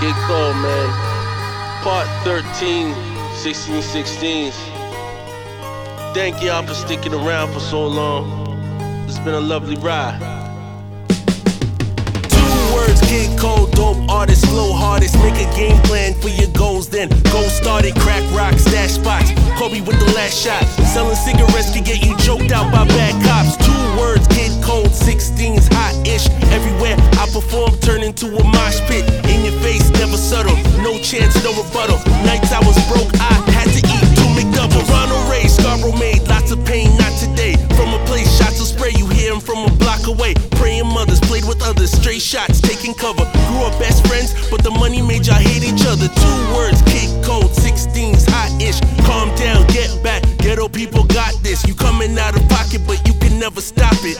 Kid Kold, man. Part 13, 16 16s. Thank y'all for sticking around for so long. It's been a lovely ride. Two words, Kid Kold, dope artist, flow hardest. Make a game plan for your goals, then go start it. Crack rock, stash spots. Kobe with the last shot. Selling cigarettes can get you choked out by bad perform, turn into a mosh pit. In your face, never subtle. No chance, no rebuttal. Nights I was broke, I had to eat two McDoubles. Ronald Ray, Scarborough made lots of pain, not today. From a place, shots will spray, you hear him from a block away. Praying mothers, played with others, straight shots, taking cover. Grew up best friends, but the money made y'all hate each other. Two words, Kid Kold, 16s, hot ish. Calm down, get back. Ghetto people got this. You coming out of pocket, but you can never stop it.